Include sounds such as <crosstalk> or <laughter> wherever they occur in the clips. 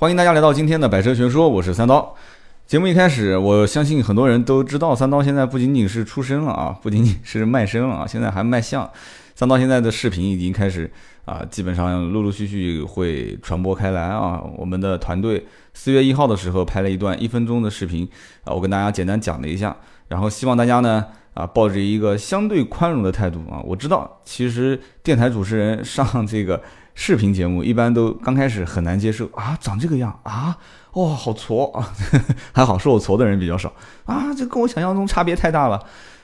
欢迎大家来到今天的百车全说，我是三刀。节目一开始，我相信很多人都知道，三刀现在不仅仅是出身了啊，不仅仅是卖身了啊，现在还卖相。三刀现在的视频已经开始啊，基本上陆陆续续会传播开来啊。我们的团队四月一号的时候拍了一段一分钟的视频啊，我跟大家简单讲了一下，然后希望大家呢啊，抱着一个相对宽容的态度啊。我知道，其实电台主持人上这个。视频节目一般都刚开始很难接受啊，长这个样啊，哇，好矬啊！<laughs> 还好说我矬的人比较少啊，这跟我想象中差别太大了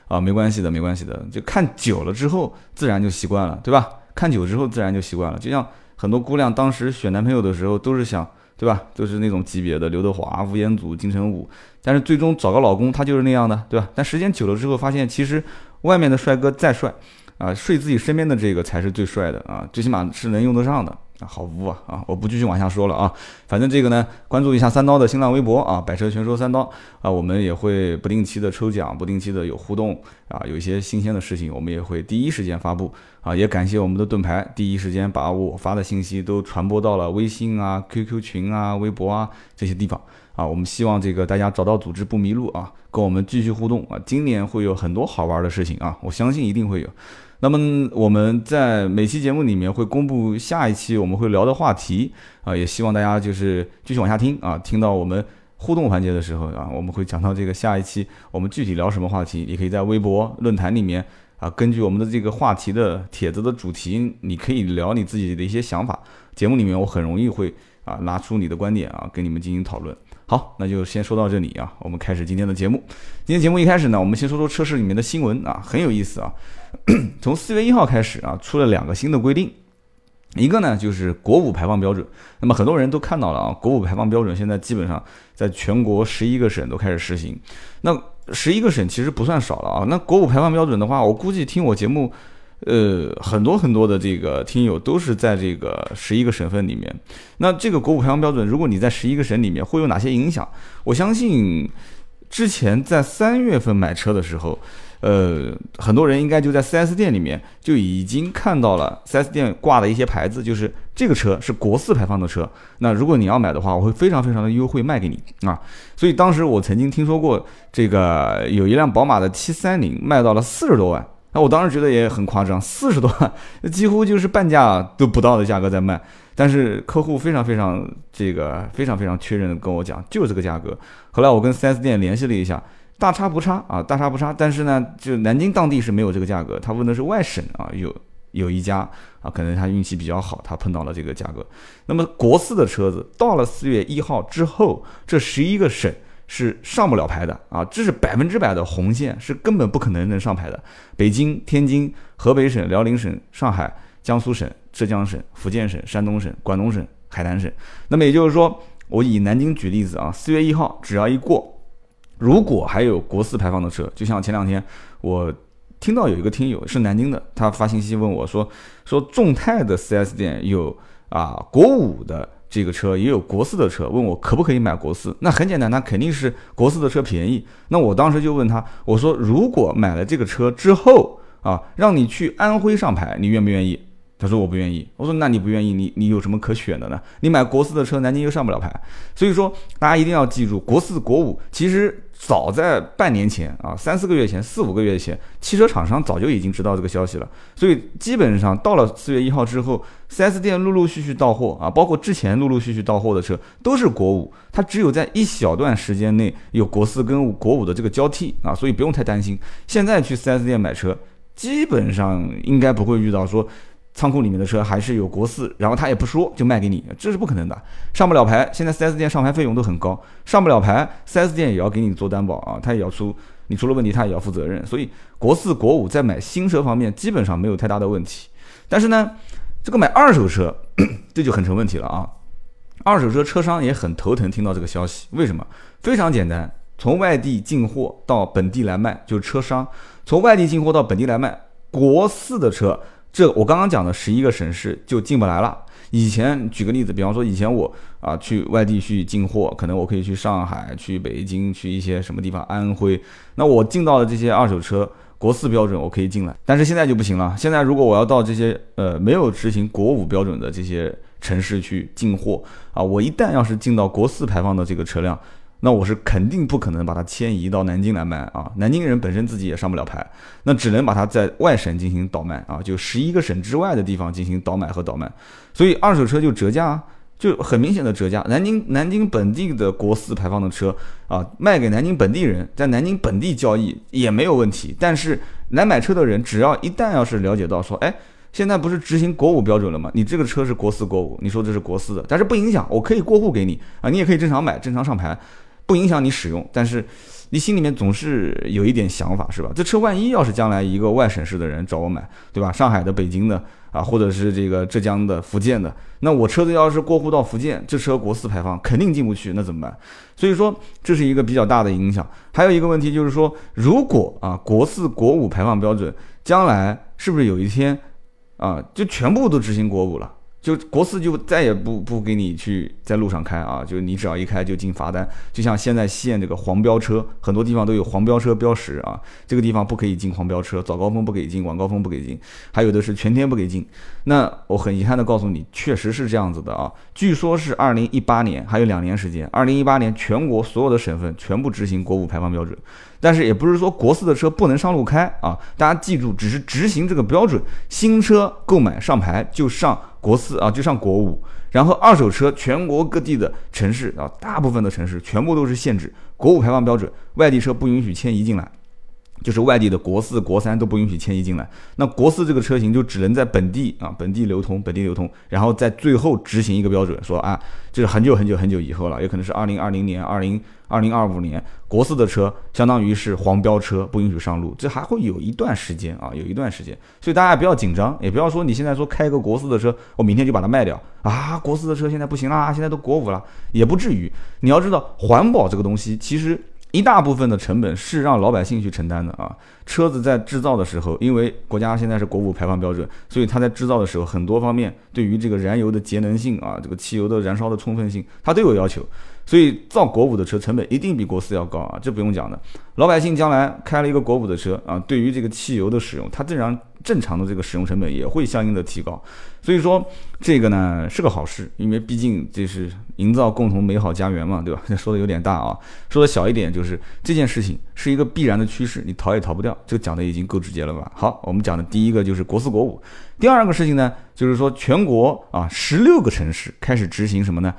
啊，没关系的，没关系的，就看久了之后自然就习惯了，对吧？看久之后自然就习惯了，就像很多姑娘当时选男朋友的时候都是想，对吧？都是那种级别的刘德华、吴彦祖、金城武，但是最终找个老公他就是那样的，对吧？但时间久了之后发现，其实外面的帅哥再帅。啊，睡自己身边的这个才是最帅的啊，最起码是能用得上的啊，好污啊啊！我不继续往下说了啊，反正这个呢，关注一下三刀的新浪微博啊，百车全说三刀啊，我们也会不定期的抽奖，不定期的有互动啊，有一些新鲜的事情，我们也会第一时间发布啊，也感谢我们的盾牌，第一时间把我发的信息都传播到了微信啊、QQ 群啊、微博啊这些地方啊，我们希望这个大家找到组织不迷路啊，跟我们继续互动啊，今年会有很多好玩的事情啊，我相信一定会有。那么我们在每期节目里面会公布下一期我们会聊的话题啊，也希望大家就是继续往下听啊，听到我们互动环节的时候啊，我们会讲到这个下一期我们具体聊什么话题，也可以在微博论坛里面啊，根据我们的这个话题的帖子的主题，你可以聊你自己的一些想法，节目里面我很容易会啊拿出你的观点啊，跟你们进行讨论。好，那就先说到这里啊，我们开始今天的节目。今天节目一开始呢，我们先说说车市里面的新闻啊，很有意思啊。从四月一号开始啊，出了两个新的规定，一个呢就是国五排放标准。那么很多人都看到了啊，国五排放标准现在基本上在全国十一个省都开始实行。那十一个省其实不算少了啊。那国五排放标准的话，我估计听我节目，呃，很多很多的这个听友都是在这个十一个省份里面。那这个国五排放标准，如果你在十一个省里面，会有哪些影响？我相信之前在三月份买车的时候。呃，很多人应该就在 4S 店里面就已经看到了 4S 店挂的一些牌子，就是这个车是国四排放的车。那如果你要买的话，我会非常非常的优惠卖给你啊。所以当时我曾经听说过这个有一辆宝马的730卖到了四十多万，那我当时觉得也很夸张，四十多万几乎就是半价都不到的价格在卖。但是客户非常非常这个非常非常确认的跟我讲，就是这个价格。后来我跟 4S 店联系了一下。大差不差啊，大差不差。但是呢，就南京当地是没有这个价格。他问的是外省啊，有有一家啊，可能他运气比较好，他碰到了这个价格。那么国四的车子到了四月一号之后，这十一个省是上不了牌的啊，这是百分之百的红线，是根本不可能能上牌的。北京、天津、河北省、辽宁省、上海、江苏省、浙江省、福建省、山东省、广东省、海南省。那么也就是说，我以南京举例子啊，四月一号只要一过。如果还有国四排放的车，就像前两天我听到有一个听友是南京的，他发信息问我说，说众泰的 4S 店有啊国五的这个车，也有国四的车，问我可不可以买国四？那很简单，那肯定是国四的车便宜。那我当时就问他，我说如果买了这个车之后啊，让你去安徽上牌，你愿不愿意？他说我不愿意，我说那你不愿意，你你有什么可选的呢？你买国四的车，南京又上不了牌，所以说大家一定要记住，国四、国五其实早在半年前啊，三四个月前、四五个月前，汽车厂商早就已经知道这个消息了。所以基本上到了四月一号之后，4S 店陆陆续续到货啊，包括之前陆陆续续到货的车都是国五，它只有在一小段时间内有国四跟国五的这个交替啊，所以不用太担心。现在去 4S 店买车，基本上应该不会遇到说。仓库里面的车还是有国四，然后他也不说就卖给你，这是不可能的，上不了牌。现在 4S 店上牌费用都很高，上不了牌，4S 店也要给你做担保啊，他也要出，你出了问题他也要负责任。所以国四、国五在买新车方面基本上没有太大的问题。但是呢，这个买二手车 <coughs> 这就很成问题了啊！二手车车商也很头疼，听到这个消息，为什么？非常简单，从外地进货到本地来卖，就是车商从外地进货到本地来卖国四的车。这我刚刚讲的十一个省市就进不来了。以前举个例子，比方说以前我啊去外地去进货，可能我可以去上海、去北京、去一些什么地方，安徽。那我进到的这些二手车国四标准，我可以进来。但是现在就不行了。现在如果我要到这些呃没有执行国五标准的这些城市去进货啊。我一旦要是进到国四排放的这个车辆，那我是肯定不可能把它迁移到南京来卖啊。南京人本身自己也上不了牌，那只能把它在外省进行倒卖啊，就十一个省之外的地方进行倒买和倒卖，所以二手车就折价。啊就很明显的折价，南京南京本地的国四排放的车啊，卖给南京本地人，在南京本地交易也没有问题。但是来买车的人，只要一旦要是了解到说，哎，现在不是执行国五标准了吗？你这个车是国四国五，你说这是国四的，但是不影响，我可以过户给你啊，你也可以正常买，正常上牌，不影响你使用。但是你心里面总是有一点想法，是吧？这车万一要是将来一个外省市的人找我买，对吧？上海的、北京的。啊，或者是这个浙江的、福建的，那我车子要是过户到福建，这车国四排放肯定进不去，那怎么办？所以说这是一个比较大的影响。还有一个问题就是说，如果啊国四、国五排放标准将来是不是有一天啊就全部都执行国五了？就国四就再也不不给你去在路上开啊，就你只要一开就进罚单，就像现在限这个黄标车，很多地方都有黄标车标识啊，这个地方不可以进黄标车，早高峰不给进，晚高峰不给进，还有的是全天不给进。那我很遗憾的告诉你，确实是这样子的啊，据说是二零一八年还有两年时间，二零一八年全国所有的省份全部执行国五排放标准。但是也不是说国四的车不能上路开啊，大家记住，只是执行这个标准，新车购买上牌就上国四啊，就上国五，然后二手车全国各地的城市啊，大部分的城市全部都是限制国五排放标准，外地车不允许迁移进来。就是外地的国四、国三都不允许迁移进来，那国四这个车型就只能在本地啊本地流通，本地流通，然后在最后执行一个标准，说啊，这是很久很久很久以后了，也可能是二零二零年、二零二零二五年，国四的车相当于是黄标车，不允许上路，这还会有一段时间啊，有一段时间，所以大家不要紧张，也不要说你现在说开个国四的车，我明天就把它卖掉啊，国四的车现在不行啦，现在都国五了，也不至于，你要知道环保这个东西其实。一大部分的成本是让老百姓去承担的啊！车子在制造的时候，因为国家现在是国五排放标准，所以它在制造的时候，很多方面对于这个燃油的节能性啊，这个汽油的燃烧的充分性，它都有要求。所以造国五的车成本一定比国四要高啊，这不用讲的。老百姓将来开了一个国五的车啊，对于这个汽油的使用，它自然正常的这个使用成本也会相应的提高。所以说这个呢是个好事，因为毕竟这是营造共同美好家园嘛，对吧？<laughs> 说的有点大啊，说的小一点就是这件事情是一个必然的趋势，你逃也逃不掉。这个讲的已经够直接了吧？好，我们讲的第一个就是国四国五，第二个事情呢，就是说全国啊十六个城市开始执行什么呢？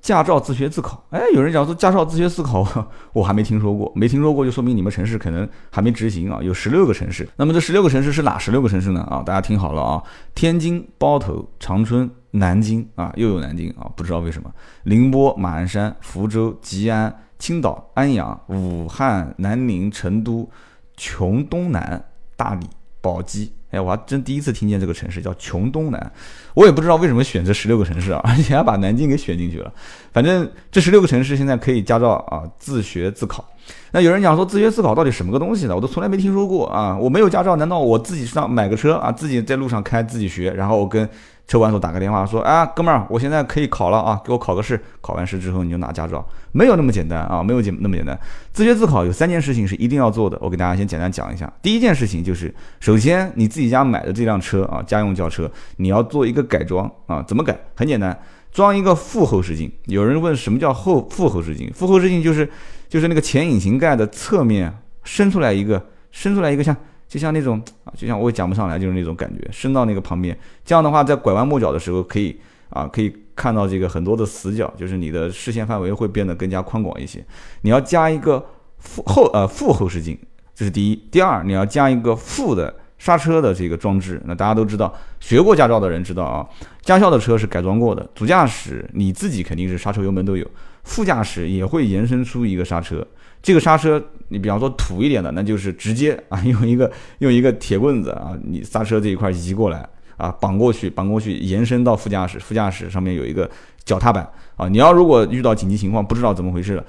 驾照自学自考，哎，有人讲说驾照自学自考，<laughs> 我还没听说过，没听说过就说明你们城市可能还没执行啊。有十六个城市，那么这十六个城市是哪十六个城市呢？啊，大家听好了啊，天津、包头、长春、南京啊，又有南京啊，不知道为什么，宁波、马鞍山、福州、吉安、青岛、安阳、武汉、南宁、成都、琼东南、大理、宝鸡。哎，我还真第一次听见这个城市叫穷东南，我也不知道为什么选择十六个城市啊，<laughs> 而且还把南京给选进去了。反正这十六个城市现在可以驾照啊自学自考。那有人讲说自学自考到底什么个东西呢？我都从来没听说过啊！我没有驾照，难道我自己上买个车啊，自己在路上开自己学，然后我跟。车管所打个电话说啊，哥们儿，我现在可以考了啊，给我考个试。考完试之后你就拿驾照，没有那么简单啊，没有简那么简单。自学自考有三件事情是一定要做的，我给大家先简单讲一下。第一件事情就是，首先你自己家买的这辆车啊，家用轿车，你要做一个改装啊，怎么改？很简单，装一个副后视镜。有人问什么叫后副后视镜？副后视镜就是就是那个前引擎盖的侧面伸出来一个，伸出来一个像。就像那种啊，就像我也讲不上来，就是那种感觉，伸到那个旁边，这样的话，在拐弯抹角的时候，可以啊，可以看到这个很多的死角，就是你的视线范围会变得更加宽广一些。你要加一个副后呃副后视镜，这是第一。第二，你要加一个副的刹车的这个装置。那大家都知道，学过驾照的人知道啊，驾校的车是改装过的，主驾驶你自己肯定是刹车油门都有，副驾驶也会延伸出一个刹车。这个刹车，你比方说土一点的，那就是直接啊，用一个 <laughs> 用一个铁棍子啊，你刹车这一块移过来啊，绑过去，绑过去，延伸到副驾驶，副驾驶上面有一个脚踏板啊。你要如果遇到紧急情况，不知道怎么回事了，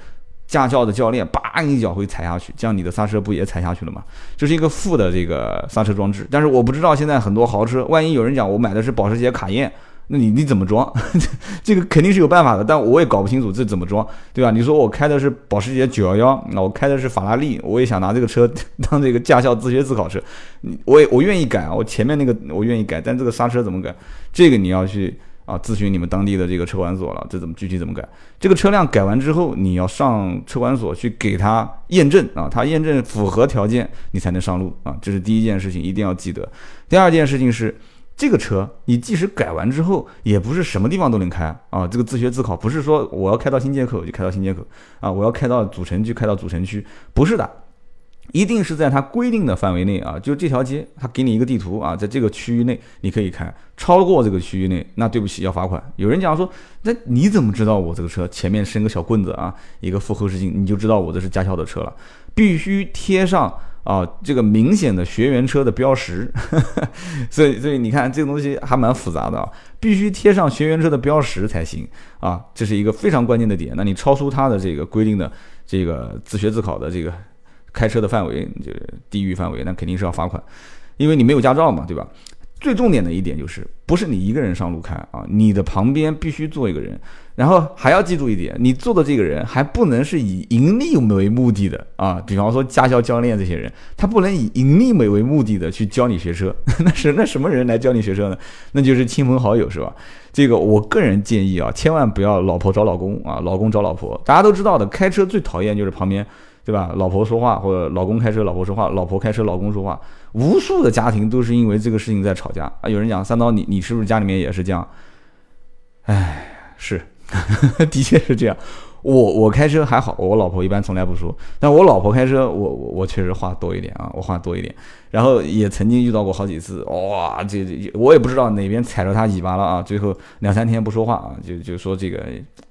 驾校的教练叭一脚会踩下去，这样你的刹车不也踩下去了吗？这是一个副的这个刹车装置。但是我不知道现在很多豪车，万一有人讲我买的是保时捷卡宴。那你你怎么装？<laughs> 这个肯定是有办法的，但我也搞不清楚这怎么装，对吧？你说我开的是保时捷911，那我开的是法拉利，我也想拿这个车 <laughs> 当这个驾校自学自考车，我也我愿意改啊，我前面那个我愿意改，但这个刹车怎么改？这个你要去啊，咨询你们当地的这个车管所了，这怎么具体怎么改？这个车辆改完之后，你要上车管所去给他验证啊，他验证符合条件，你才能上路啊，这是第一件事情，一定要记得。第二件事情是，这个车你即使改完之后，也不是什么地方都能开啊。这个自学自考不是说我要开到新街口就开到新街口啊，我要开到主城区开到主城区，不是的。一定是在它规定的范围内啊，就这条街，它给你一个地图啊，在这个区域内你可以开，超过这个区域内，那对不起要罚款。有人讲说，那你怎么知道我这个车前面伸个小棍子啊，一个副后视镜，你就知道我这是驾校的车了？必须贴上啊这个明显的学员车的标识，<laughs> 所以所以你看这个东西还蛮复杂的啊，必须贴上学员车的标识才行啊，这是一个非常关键的点。那你超出它的这个规定的这个自学自考的这个。开车的范围就是地域范围，那肯定是要罚款，因为你没有驾照嘛，对吧？最重点的一点就是，不是你一个人上路开啊，你的旁边必须坐一个人，然后还要记住一点，你坐的这个人还不能是以盈利为目的的啊。比方说驾校教练这些人，他不能以盈利为为目的的去教你学车，<laughs> 那是那什么人来教你学车呢？那就是亲朋好友是吧？这个我个人建议啊，千万不要老婆找老公啊，老公找老婆。大家都知道的，开车最讨厌就是旁边。对吧？老婆说话或者老公开车，老婆说话；老婆开车，老公说话。无数的家庭都是因为这个事情在吵架啊！有人讲三刀，你你是不是家里面也是这样？哎，是，<laughs> 的确是这样。我我开车还好，我老婆一般从来不说。但我老婆开车，我我我确实话多一点啊，我话多一点。然后也曾经遇到过好几次，哇，这这我也不知道哪边踩着她尾巴了啊！最后两三天不说话啊，就就说这个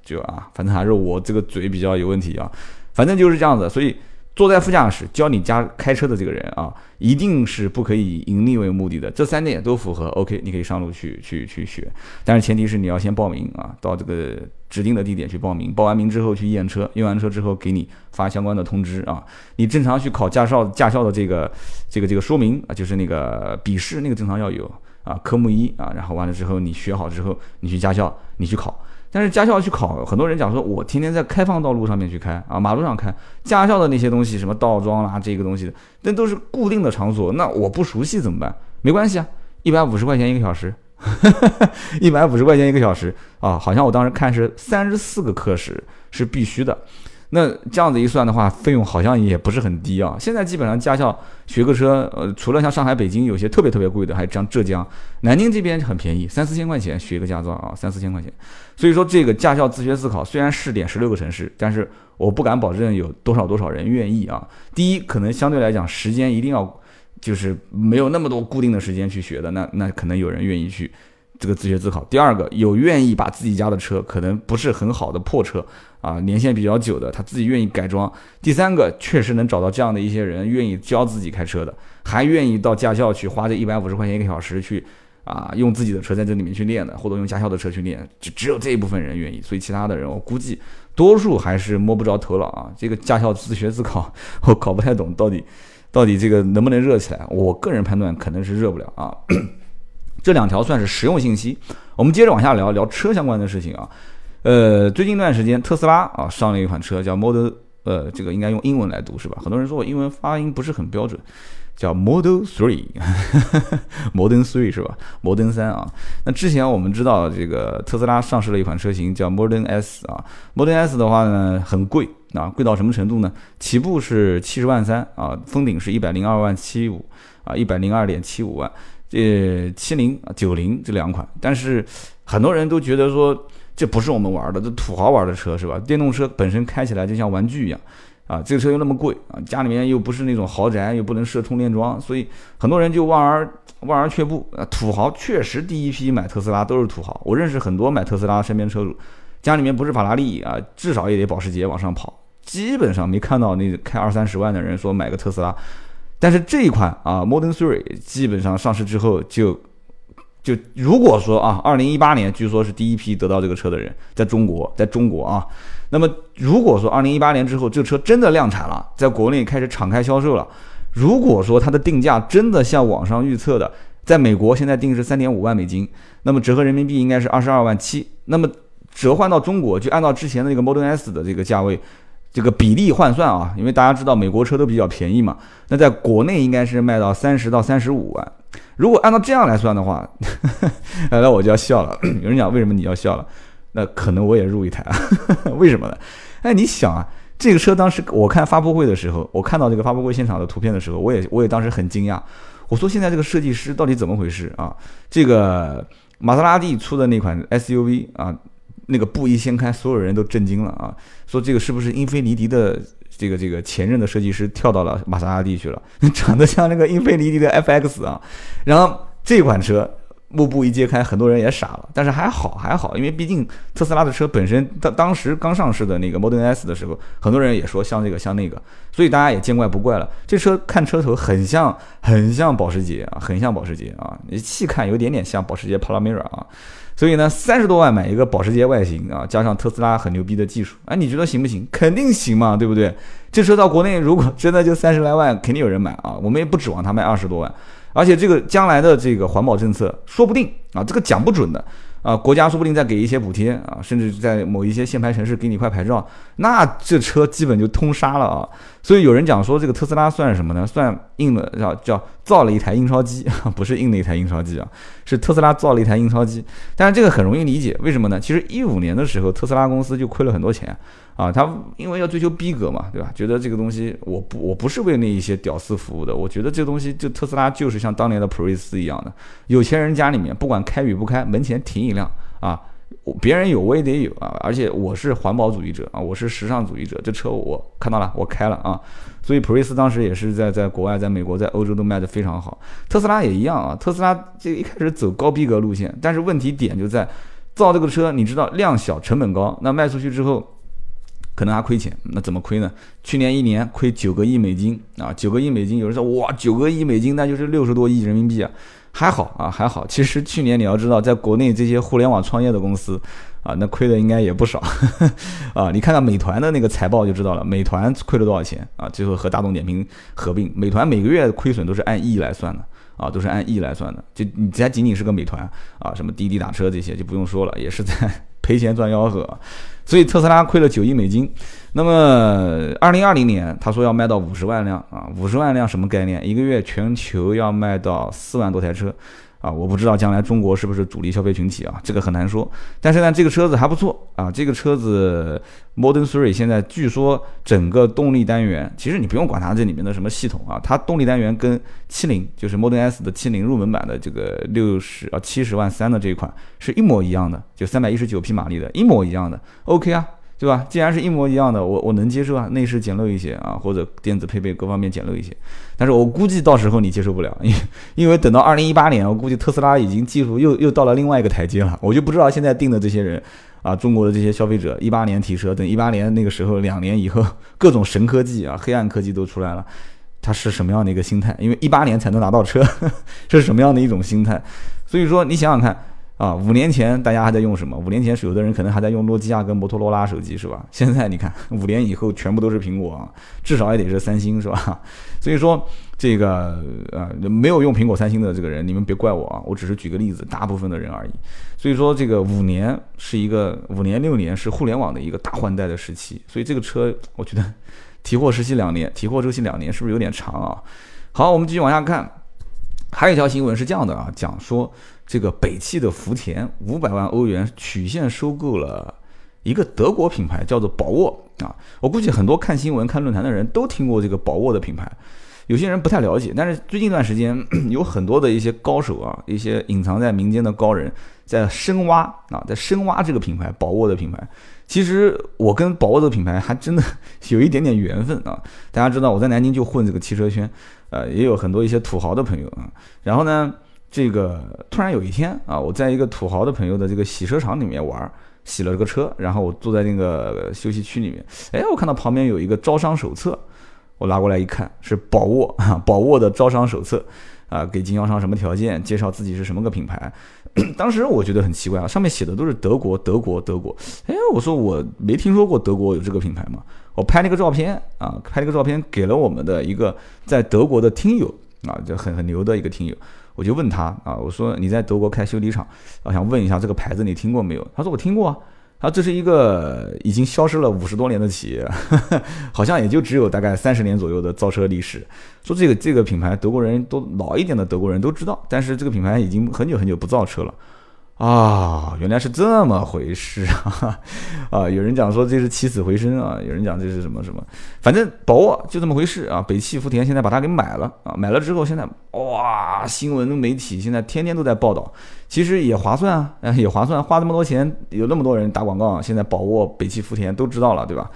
就啊，反正还是我这个嘴比较有问题啊。反正就是这样子，所以坐在副驾驶教你家开车的这个人啊，一定是不可以以盈利为目的的。这三点都符合，OK，你可以上路去去去学，但是前提是你要先报名啊，到这个指定的地点去报名，报完名之后去验车，验完车之后给你发相关的通知啊。你正常去考驾照驾校的这个这个这个说明啊，就是那个笔试那个正常要有啊，科目一啊，然后完了之后你学好之后，你去驾校你去考。但是驾校去考，很多人讲说，我天天在开放道路上面去开啊，马路上开，驾校的那些东西，什么倒桩啦，这个东西的，那都是固定的场所，那我不熟悉怎么办？没关系啊，一百五十块钱一个小时，一百五十块钱一个小时啊，好像我当时看是三十四个课时是必须的。那这样子一算的话，费用好像也不是很低啊。现在基本上驾校学个车，呃，除了像上海、北京有些特别特别贵的，还像浙江、南京这边很便宜，三四千块钱学个驾照啊，三四千块钱。所以说这个驾校自学自考虽然试点十六个城市，但是我不敢保证有多少多少人愿意啊。第一，可能相对来讲时间一定要就是没有那么多固定的时间去学的，那那可能有人愿意去。这个自学自考，第二个有愿意把自己家的车，可能不是很好的破车啊，年限比较久的，他自己愿意改装。第三个确实能找到这样的一些人，愿意教自己开车的，还愿意到驾校去花这一百五十块钱一个小时去啊，用自己的车在这里面去练的，或者用驾校的车去练，就只有这一部分人愿意。所以其他的人，我估计多数还是摸不着头脑啊。这个驾校自学自考，<laughs> 我搞不太懂到底到底这个能不能热起来？我个人判断可能是热不了啊。这两条算是实用信息，我们接着往下聊聊车相关的事情啊。呃，最近一段时间，特斯拉啊上了一款车叫 Model，呃，这个应该用英文来读是吧？很多人说我英文发音不是很标准，叫 Model Three，Model <laughs> Three 是吧？Model 三啊。那之前我们知道这个特斯拉上市了一款车型叫 Model S 啊，Model S 的话呢很贵啊，贵到什么程度呢？起步是七十万三啊，封顶是一百零二万七五啊，一百零二点七五万。这七零啊九零这两款，但是很多人都觉得说这不是我们玩的，这土豪玩的车是吧？电动车本身开起来就像玩具一样啊，这个车又那么贵啊，家里面又不是那种豪宅，又不能设充电桩，所以很多人就望而望而却步啊。土豪确实第一批买特斯拉都是土豪，我认识很多买特斯拉身边车主，家里面不是法拉利啊，至少也得保时捷往上跑，基本上没看到那开二三十万的人说买个特斯拉。但是这一款啊，Modern Three 基本上上市之后就就如果说啊，二零一八年据说是第一批得到这个车的人，在中国，在中国啊，那么如果说二零一八年之后这车真的量产了，在国内开始敞开销售了，如果说它的定价真的像网上预测的，在美国现在定是三点五万美金，那么折合人民币应该是二十二万七，那么折换到中国就按照之前的那个 Modern S 的这个价位。这个比例换算啊，因为大家知道美国车都比较便宜嘛，那在国内应该是卖到三十到三十五万。如果按照这样来算的话，<laughs> 那我就要笑了。<clears throat> 有人讲为什么你要笑了？那可能我也入一台啊？<laughs> 为什么呢？哎，你想啊，这个车当时我看发布会的时候，我看到这个发布会现场的图片的时候，我也我也当时很惊讶。我说现在这个设计师到底怎么回事啊？这个玛莎拉蒂出的那款 SUV 啊。那个布一掀开，所有人都震惊了啊！说这个是不是英菲尼迪的这个这个前任的设计师跳到了玛莎拉蒂去了？<laughs> 长得像那个英菲尼迪的 FX 啊！然后这款车幕布一揭开，很多人也傻了，但是还好还好，因为毕竟特斯拉的车本身当当时刚上市的那个 Model S 的时候，很多人也说像这个像那个，所以大家也见怪不怪了。这车看车头很像很像保时捷啊，很像保时捷啊！你细看有点点像保时捷 Panamera 啊。所以呢，三十多万买一个保时捷外形啊，加上特斯拉很牛逼的技术，哎，你觉得行不行？肯定行嘛，对不对？这车到国内如果真的就三十来万，肯定有人买啊。我们也不指望它卖二十多万，而且这个将来的这个环保政策，说不定啊，这个讲不准的。啊，国家说不定再给一些补贴啊，甚至在某一些限牌城市给你一块牌照，那这车基本就通杀了啊！所以有人讲说这个特斯拉算什么呢？算印了叫叫造了一台印钞机，<laughs> 不是印了一台印钞机啊，是特斯拉造了一台印钞机。但是这个很容易理解，为什么呢？其实一五年的时候，特斯拉公司就亏了很多钱。啊，他因为要追求逼格嘛，对吧？觉得这个东西我不我不是为那一些屌丝服务的，我觉得这东西就特斯拉就是像当年的普锐斯一样的，有钱人家里面不管开与不开，门前停一辆啊，别人有我也得有啊，而且我是环保主义者啊，我是时尚主义者，这车我看到了，我开了啊，所以普锐斯当时也是在在国外，在美国，在欧洲都卖得非常好，特斯拉也一样啊，特斯拉这一开始走高逼格路线，但是问题点就在造这个车，你知道量小成本高，那卖出去之后。可能还亏钱，那怎么亏呢？去年一年亏九个亿美金啊，九个亿美金，有人说哇，九个亿美金那就是六十多亿人民币啊，还好啊，还好。其实去年你要知道，在国内这些互联网创业的公司啊，那亏的应该也不少 <laughs> 啊。你看看美团的那个财报就知道了，美团亏了多少钱啊？最后和大众点评合并，美团每个月亏损都是按亿来算的啊，都是按亿来算的。就你才仅仅是个美团啊，什么滴滴打车这些就不用说了，也是在 <laughs> 赔钱赚吆喝。所以特斯拉亏了九亿美金，那么二零二零年他说要卖到五十万辆啊，五十万辆什么概念？一个月全球要卖到四万多台车。啊，我不知道将来中国是不是主力消费群体啊，这个很难说。但是呢，这个车子还不错啊，这个车子 Modern Three 现在据说整个动力单元，其实你不用管它这里面的什么系统啊，它动力单元跟七零就是 Modern S 的七零入门版的这个六十啊七十万三的这一款是一模一样的，就三百一十九匹马力的一模一样的，OK 啊。对吧？既然是一模一样的，我我能接受啊，内饰简陋一些啊，或者电子配备各方面简陋一些。但是我估计到时候你接受不了，<laughs> 因因为等到二零一八年，我估计特斯拉已经技术又又到了另外一个台阶了。我就不知道现在定的这些人啊，中国的这些消费者，一八年提车，等一八年那个时候，两年以后，<laughs> 各种神科技啊、黑暗科技都出来了，他是什么样的一个心态？因为一八年才能拿到车，这 <laughs> 是什么样的一种心态？所以说，你想想看。啊，五年前大家还在用什么？五年前有的人可能还在用诺基亚跟摩托罗拉手机，是吧？<laughs> 现在你看，五年以后全部都是苹果啊，至少也得是三星，是吧？<laughs> 所以说这个呃，没有用苹果、三星的这个人，你们别怪我啊，我只是举个例子，大部分的人而已。所以说这个五年是一个五年六年是互联网的一个大换代的时期，所以这个车我觉得提货时期两年，提货周期两年是不是有点长啊？好，我们继续往下看，还有一条新闻是这样的啊，讲说。这个北汽的福田五百万欧元曲线收购了一个德国品牌，叫做宝沃啊。我估计很多看新闻、看论坛的人都听过这个宝沃的品牌，有些人不太了解。但是最近一段时间，<clears throat> 有很多的一些高手啊，一些隐藏在民间的高人，在深挖啊，在深挖这个品牌宝沃的品牌。其实我跟宝沃的品牌还真的 <laughs> 有一点点缘分啊。大家知道我在南京就混这个汽车圈，呃，也有很多一些土豪的朋友啊。然后呢？这个突然有一天啊，我在一个土豪的朋友的这个洗车场里面玩，洗了个车，然后我坐在那个休息区里面，哎，我看到旁边有一个招商手册，我拿过来一看，是宝沃啊，<laughs> 宝沃的招商手册啊，给经销商什么条件，介绍自己是什么个品牌。<coughs> 当时我觉得很奇怪啊，上面写的都是德国，德国，德国。哎，我说我没听说过德国有这个品牌嘛，我拍了个照片啊，拍了个照片给了我们的一个在德国的听友啊，就很很牛的一个听友。我就问他啊，我说你在德国开修理厂，我想问一下这个牌子你听过没有？他说我听过啊，他说，这是一个已经消失了五十多年的企业，<laughs> 好像也就只有大概三十年左右的造车历史。说这个这个品牌，德国人都老一点的德国人都知道，但是这个品牌已经很久很久不造车了。啊，原来是这么回事啊！<laughs> 啊，有人讲说这是起死回生啊，有人讲这是什么什么，反正宝沃就这么回事啊。北汽福田现在把它给买了啊，买了之后现在哇，新闻媒体现在天天都在报道，其实也划算啊，也划算，花那么多钱，有那么多人打广告，现在宝沃、北汽福田都知道了，对吧？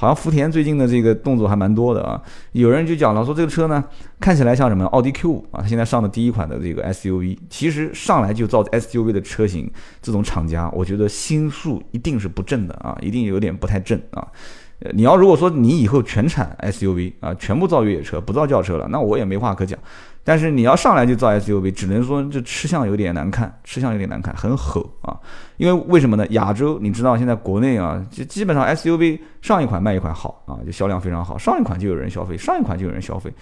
好像福田最近的这个动作还蛮多的啊，有人就讲了说这个车呢看起来像什么奥迪 Q 五啊，它现在上的第一款的这个 SUV，其实上来就造 SUV 的车型，这种厂家我觉得心术一定是不正的啊，一定有点不太正啊。你要如果说你以后全产 SUV 啊，全部造越野车不造轿车了，那我也没话可讲。但是你要上来就造 SUV，只能说这吃相有点难看，吃相有点难看，很吼啊！因为为什么呢？亚洲你知道现在国内啊，就基本上 SUV 上一款卖一款好啊，就销量非常好，上一款就有人消费，上一款就有人消费，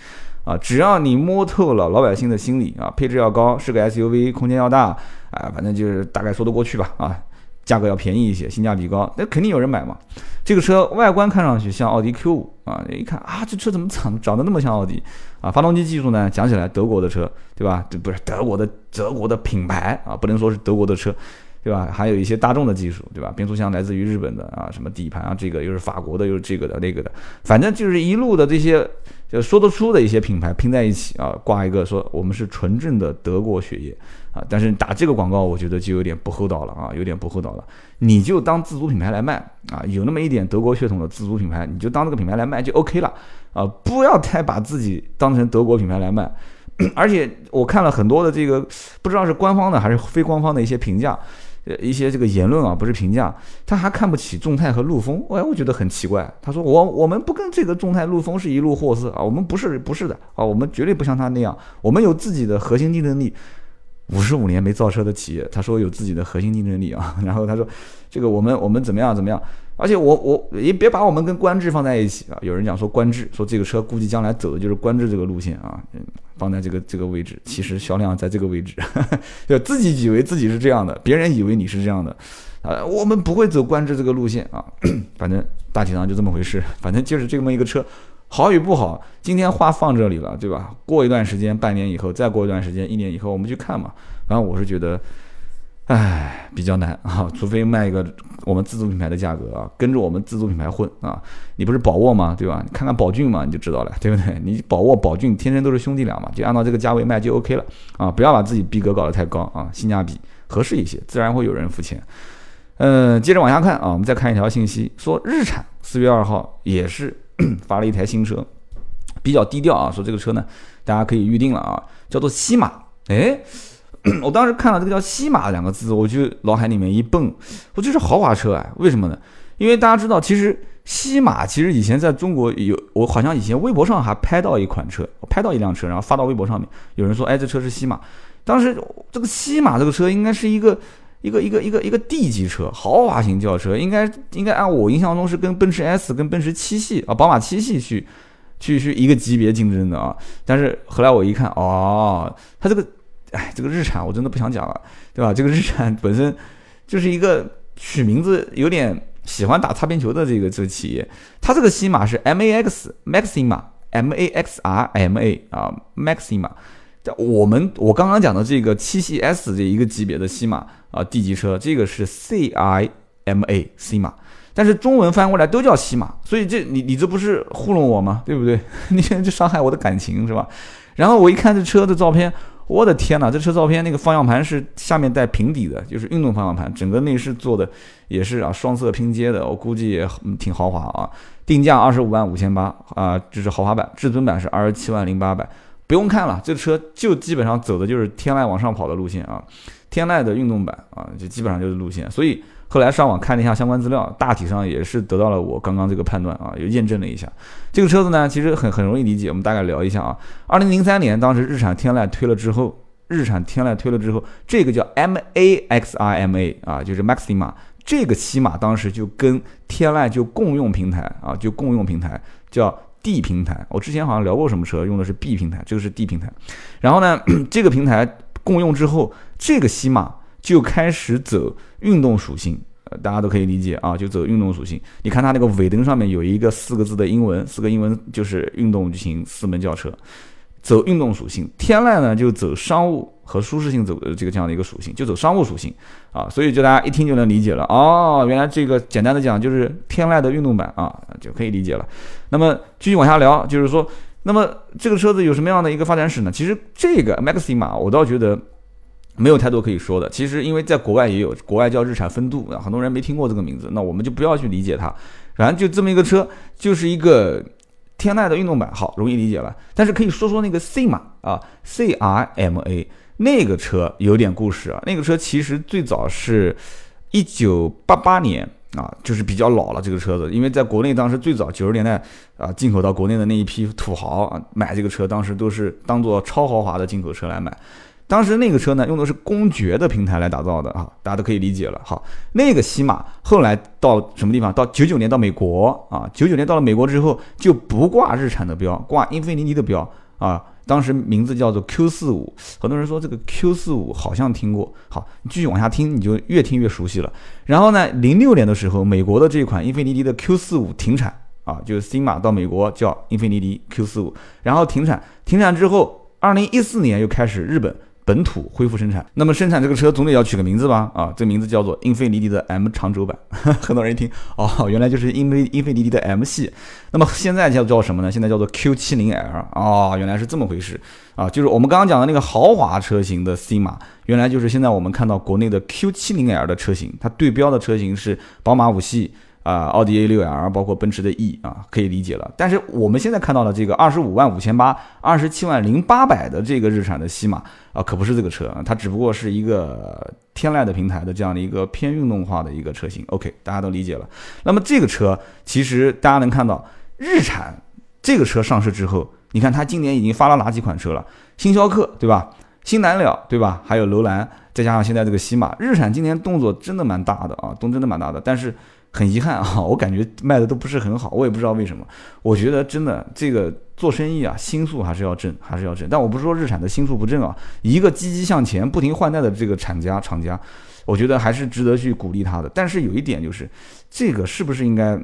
啊，只要你摸透了老百姓的心理啊，配置要高，是个 SUV，空间要大，啊，反正就是大概说得过去吧，啊。价格要便宜一些，性价比高，那肯定有人买嘛。这个车外观看上去像奥迪 Q 五啊，一看啊，这车怎么长长得那么像奥迪啊？发动机技术呢，讲起来德国的车，对吧？这不是德国的德国的品牌啊，不能说是德国的车，对吧？还有一些大众的技术，对吧？变速箱来自于日本的啊，什么底盘啊，这个又是法国的，又是这个的那个的，反正就是一路的这些就说得出的一些品牌拼在一起啊，挂一个说我们是纯正的德国血液。啊，但是打这个广告，我觉得就有点不厚道了啊，有点不厚道了。你就当自主品牌来卖啊，有那么一点德国血统的自主品牌，你就当这个品牌来卖就 OK 了啊，不要太把自己当成德国品牌来卖。而且我看了很多的这个，不知道是官方的还是非官方的一些评价，呃，一些这个言论啊，不是评价，他还看不起众泰和陆风，哎，我觉得很奇怪。他说我我们不跟这个众泰陆风是一路货色啊，我们不是不是的啊，我们绝对不像他那样，我们有自己的核心竞争力。五十五年没造车的企业，他说有自己的核心竞争力啊。<laughs> 然后他说，这个我们我们怎么样怎么样？而且我我也别把我们跟观致放在一起啊。有人讲说观致，说这个车估计将来走的就是观致这个路线啊，放在这个这个位置，其实销量在这个位置，<laughs> 就自己以为自己是这样的，别人以为你是这样的，啊，我们不会走观致这个路线啊。<coughs> 反正大体上就这么回事，反正就是这么一个车。好与不好，今天话放这里了，对吧？过一段时间，半年以后，再过一段时间，一年以后，我们去看嘛。反正我是觉得，唉，比较难啊。除非卖一个我们自主品牌的价格啊，跟着我们自主品牌混啊。你不是宝沃吗？对吧？你看看宝骏嘛，你就知道了，对不对？你宝沃、宝骏天生都是兄弟俩嘛，就按照这个价位卖就 OK 了啊。不要把自己逼格搞得太高啊，性价比合适一些，自然会有人付钱。嗯，接着往下看啊，我们再看一条信息，说日产四月二号也是。发了一台新车，比较低调啊，说这个车呢，大家可以预定了啊，叫做西马。哎，<clears throat> 我当时看到这个叫西马两个字，我就脑海里面一蹦，我这是豪华车啊？为什么呢？因为大家知道，其实西马其实以前在中国有，我好像以前微博上还拍到一款车，我拍到一辆车，然后发到微博上面，有人说，哎，这车是西马。当时这个西马这个车应该是一个。一个一个一个一个 D 级车，豪华型轿车，应该应该按我印象中是跟奔驰 S、跟奔驰七系啊、宝马七系去去去一个级别竞争的啊。但是后来我一看，哦，它这个，哎，这个日产我真的不想讲了，对吧？这个日产本身就是一个取名字有点喜欢打擦边球的这个这个企业，它这个西马是 MAX Maxima M A X R M A 啊 Maxima。我们我刚刚讲的这个七系 S 这一个级别的西马啊 D 级车，这个是 C I M A 西马，但是中文翻过来都叫西马，所以这你你这不是糊弄我吗？对不对？<laughs> 你现在就伤害我的感情是吧？然后我一看这车的照片，我的天呐，这车照片那个方向盘是下面带平底的，就是运动方向盘，整个内饰做的也是啊双色拼接的，我估计也挺豪华啊。定价二十五万五千八啊，这是豪华版，至尊版是二十七万零八百。不用看了，这车就基本上走的就是天籁往上跑的路线啊，天籁的运动版啊，就基本上就是路线。所以后来上网看了一下相关资料，大体上也是得到了我刚刚这个判断啊，又验证了一下。这个车子呢，其实很很容易理解，我们大概聊一下啊。二零零三年，当时日产天籁推了之后，日产天籁推了之后，这个叫 M A X I M A 啊，就是 Maxima 这个起码当时就跟天籁就共用平台啊，就共用平台叫。D 平台，我之前好像聊过什么车用的是 B 平台，这个是 D 平台。然后呢，<clears throat> 这个平台共用之后，这个西马就开始走运动属性呃大家都可以理解啊，就走运动属性。你看它那个尾灯上面有一个四个字的英文，四个英文就是运动型四门轿车，走运动属性。天籁呢就走商务和舒适性走这个这样的一个属性，就走商务属性啊，所以就大家一听就能理解了哦，原来这个简单的讲就是天籁的运动版啊，就可以理解了。那么继续往下聊，就是说，那么这个车子有什么样的一个发展史呢？其实这个 Maxima 我倒觉得。没有太多可以说的。其实，因为在国外也有，国外叫日产风度啊，很多人没听过这个名字，那我们就不要去理解它。反正就这么一个车，就是一个天籁的运动版，好，容易理解了。但是可以说说那个 C 马啊，C R M A 那个车有点故事啊。那个车其实最早是一九八八年啊，就是比较老了这个车子，因为在国内当时最早九十年代啊进口到国内的那一批土豪啊买这个车，当时都是当做超豪华的进口车来买。当时那个车呢，用的是公爵的平台来打造的啊，大家都可以理解了。好，那个西马后来到什么地方？到九九年到美国啊，九九年到了美国之后就不挂日产的标，挂英菲尼迪的标啊。当时名字叫做 Q 四五，很多人说这个 Q 四五好像听过。好，你继续往下听，你就越听越熟悉了。然后呢，零六年的时候，美国的这款英菲尼迪的 Q 四五停产啊，就是新马到美国叫英菲尼迪 Q 四五，然后停产，停产之后，二零一四年又开始日本。本土恢复生产，那么生产这个车总得要取个名字吧？啊，这名字叫做英菲尼迪的 M 长轴版。<laughs> 很多人一听，哦，原来就是英菲英菲尼迪的 M 系。那么现在叫叫什么呢？现在叫做 Q70L。哦，原来是这么回事啊！就是我们刚刚讲的那个豪华车型的 C 码，原来就是现在我们看到国内的 Q70L 的车型，它对标的车型是宝马五系。啊，奥迪 A6L，包括奔驰的 E 啊，可以理解了。但是我们现在看到的这个二十五万五千八、二十七万零八百的这个日产的西马啊，可不是这个车啊，它只不过是一个天籁的平台的这样的一个偏运动化的一个车型。OK，大家都理解了。那么这个车其实大家能看到，日产这个车上市之后，你看它今年已经发了哪几款车了？新逍客对吧？新蓝鸟对吧？还有楼兰，再加上现在这个西马，日产今年动作真的蛮大的啊，动真的蛮大的，但是。很遗憾啊，<laughs> 我感觉卖的都不是很好，我也不知道为什么。我觉得真的这个做生意啊，心术还是要正，还是要正。但我不是说日产的心术不正啊，一个积极向前、不停换代的这个厂家厂家，我觉得还是值得去鼓励他的。但是有一点就是，这个是不是应该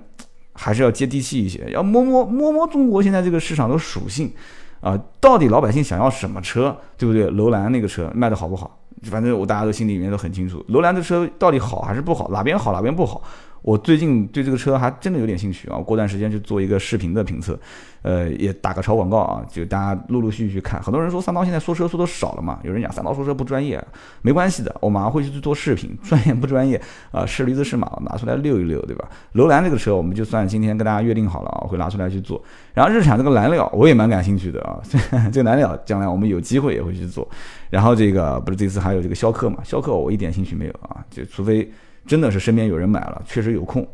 还是要接地气一些，要摸摸摸摸中国现在这个市场的属性啊？到底老百姓想要什么车，对不对？楼兰那个车卖的好不好？反正我大家都心里面都很清楚，楼兰的车到底好还是不好，哪边好哪边不好。我最近对这个车还真的有点兴趣啊！过段时间去做一个视频的评测，呃，也打个超广告啊，就大家陆陆续续去看。很多人说三刀现在说车说的少了嘛，有人讲三刀说车不专业，没关系的，我马上会去做视频，专业不专业啊？是驴子是马，拿出来溜一溜，对吧？<laughs> 楼兰这个车，我们就算今天跟大家约定好了啊，会拿出来去做。然后日产这个蓝鸟，我也蛮感兴趣的啊，<laughs> 这个蓝鸟将来我们有机会也会去做。然后这个不是这次还有这个逍客嘛？逍客我一点兴趣没有啊，就除非。真的是身边有人买了，确实有空，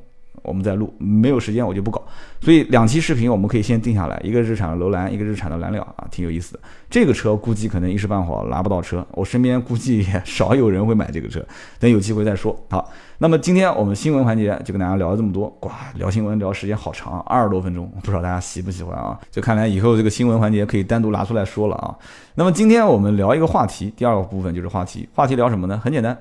我们再录，没有时间我就不搞。所以两期视频我们可以先定下来，一个日产的楼兰，一个日产的蓝鸟啊，挺有意思的。这个车估计可能一时半会儿拿不到车，我身边估计也少有人会买这个车，等有机会再说。好，那么今天我们新闻环节就跟大家聊了这么多，哇，聊新闻聊时间好长，二十多分钟，不知道大家喜不喜欢啊？就看来以后这个新闻环节可以单独拿出来说了啊。那么今天我们聊一个话题，第二个部分就是话题，话题聊什么呢？很简单。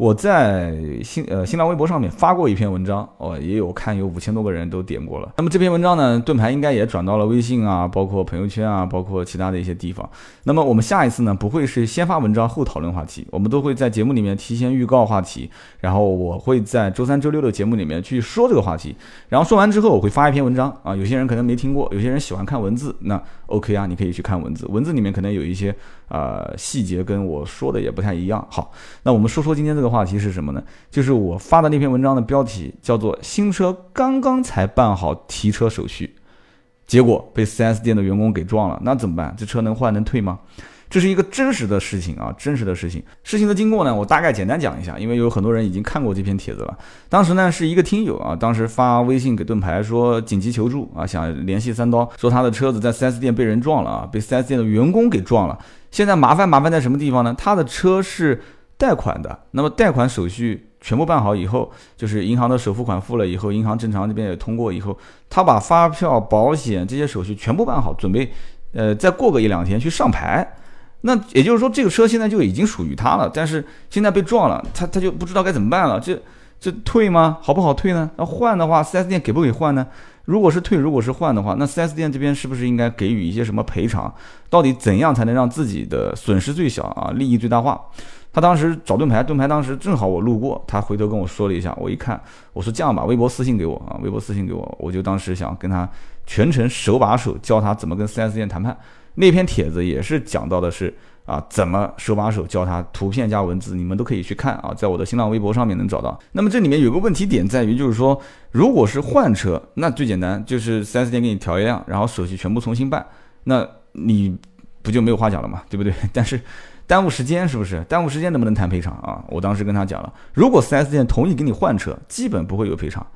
我在新呃新浪微博上面发过一篇文章，哦，也有看有五千多个人都点过了。那么这篇文章呢，盾牌应该也转到了微信啊，包括朋友圈啊，包括其他的一些地方。那么我们下一次呢，不会是先发文章后讨论话题，我们都会在节目里面提前预告话题，然后我会在周三、周六的节目里面去说这个话题。然后说完之后，我会发一篇文章啊，有些人可能没听过，有些人喜欢看文字，那 OK 啊，你可以去看文字，文字里面可能有一些呃细节跟我说的也不太一样。好，那我们说说今天这个。话题是什么呢？就是我发的那篇文章的标题叫做“新车刚刚才办好提车手续，结果被 4S 店的员工给撞了，那怎么办？这车能换能退吗？”这是一个真实的事情啊，真实的事情。事情的经过呢，我大概简单讲一下，因为有很多人已经看过这篇帖子了。当时呢，是一个听友啊，当时发微信给盾牌说紧急求助啊，想联系三刀，说他的车子在 4S 店被人撞了啊，被 4S 店的员工给撞了。现在麻烦麻烦在什么地方呢？他的车是。贷款的，那么贷款手续全部办好以后，就是银行的首付款付了以后，银行正常这边也通过以后，他把发票、保险这些手续全部办好，准备，呃，再过个一两天去上牌。那也就是说，这个车现在就已经属于他了，但是现在被撞了，他他就不知道该怎么办了。这这退吗？好不好退呢？那换的话，4S 店给不给换呢？如果是退，如果是换的话，那 4S 店这边是不是应该给予一些什么赔偿？到底怎样才能让自己的损失最小啊，利益最大化？他当时找盾牌，盾牌当时正好我路过，他回头跟我说了一下，我一看，我说这样吧，微博私信给我啊，微博私信给我，我就当时想跟他全程手把手教他怎么跟 4S 店谈判。那篇帖子也是讲到的是啊，怎么手把手教他，图片加文字，你们都可以去看啊，在我的新浪微博上面能找到。那么这里面有个问题点在于，就是说，如果是换车，那最简单就是 4S 店给你调一辆，然后手续全部重新办，那你不就没有话讲了嘛，对不对？<laughs> 但是。耽误时间是不是？耽误时间能不能谈赔偿啊？我当时跟他讲了，如果 4S 店同意给你换车，基本不会有赔偿。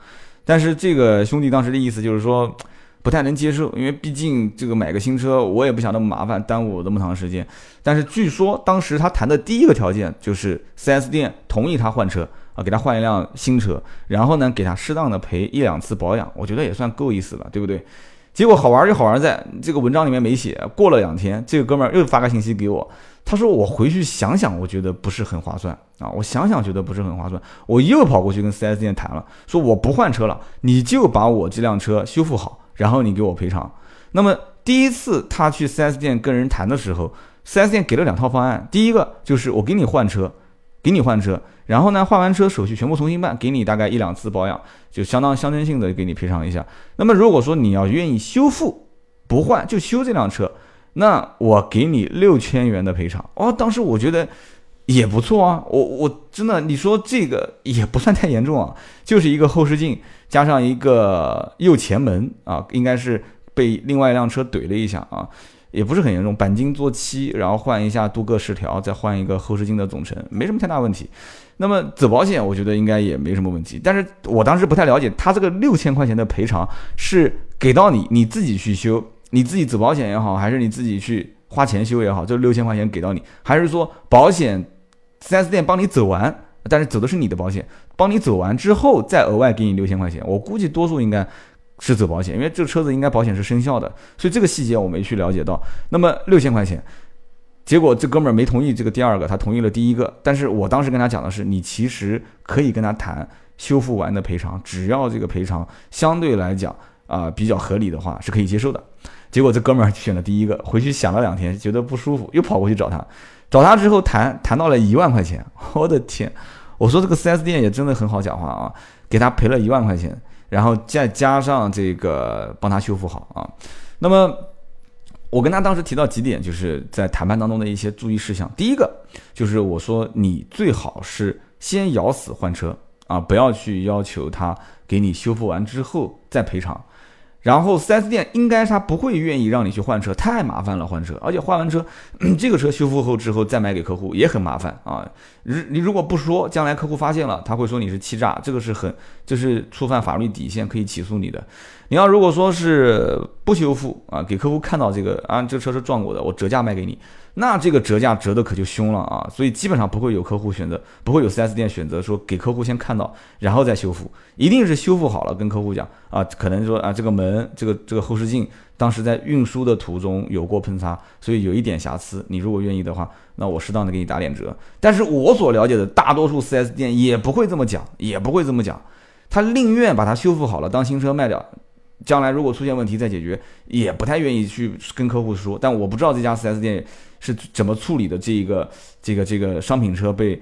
但是这个兄弟当时的意思就是说，不太能接受，因为毕竟这个买个新车，我也不想那么麻烦，耽误我那么长时间。但是据说当时他谈的第一个条件就是 4S 店同意他换车啊，给他换一辆新车，然后呢给他适当的赔一两次保养，我觉得也算够意思了，对不对？结果好玩就好玩在这个文章里面没写。过了两天，这个哥们儿又发个信息给我，他说我回去想想，我觉得不是很划算啊。我想想觉得不是很划算，我又跑过去跟 4S 店谈了，说我不换车了，你就把我这辆车修复好，然后你给我赔偿。那么第一次他去 4S 店跟人谈的时候，4S 店给了两套方案，第一个就是我给你换车，给你换车。然后呢，换完车手续全部重新办，给你大概一两次保养，就相当象征性的给你赔偿一下。那么如果说你要愿意修复，不换就修这辆车，那我给你六千元的赔偿。哦，当时我觉得也不错啊，我我真的你说这个也不算太严重啊，就是一个后视镜加上一个右前门啊，应该是被另外一辆车怼了一下啊。也不是很严重，钣金做漆，然后换一下镀铬饰条，再换一个后视镜的总成，没什么太大问题。那么走保险，我觉得应该也没什么问题。但是我当时不太了解，他这个六千块钱的赔偿是给到你，你自己去修，你自己走保险也好，还是你自己去花钱修也好，就六千块钱给到你，还是说保险 4S 店帮你走完，但是走的是你的保险，帮你走完之后再额外给你六千块钱？我估计多数应该。是走保险，因为这个车子应该保险是生效的，所以这个细节我没去了解到。那么六千块钱，结果这哥们儿没同意这个第二个，他同意了第一个。但是我当时跟他讲的是，你其实可以跟他谈修复完的赔偿，只要这个赔偿相对来讲啊比较合理的话，是可以接受的。结果这哥们儿选了第一个，回去想了两天，觉得不舒服，又跑过去找他，找他之后谈谈到了一万块钱，<laughs> 我的天！我说这个 4S 店也真的很好讲话啊，给他赔了一万块钱。然后再加上这个帮他修复好啊，那么我跟他当时提到几点，就是在谈判当中的一些注意事项。第一个就是我说你最好是先咬死换车啊，不要去要求他给你修复完之后再赔偿。然后 4S 店应该他不会愿意让你去换车，太麻烦了换车，而且换完车，<clears throat> 这个车修复后之后再卖给客户也很麻烦啊。如你如果不说，将来客户发现了，他会说你是欺诈，这个是很这是触犯法律底线，可以起诉你的。你要如果说是不修复啊，给客户看到这个啊，这车是撞过的，我折价卖给你。那这个折价折的可就凶了啊，所以基本上不会有客户选择，不会有 4S 店选择说给客户先看到，然后再修复，一定是修复好了跟客户讲啊，可能说啊这个门这个这个后视镜当时在运输的途中有过喷擦，所以有一点瑕疵，你如果愿意的话，那我适当的给你打点折。但是我所了解的大多数 4S 店也不会这么讲，也不会这么讲，他宁愿把它修复好了当新车卖掉。将来如果出现问题再解决，也不太愿意去跟客户说。但我不知道这家 4S 店是怎么处理的这一个这个这个商品车被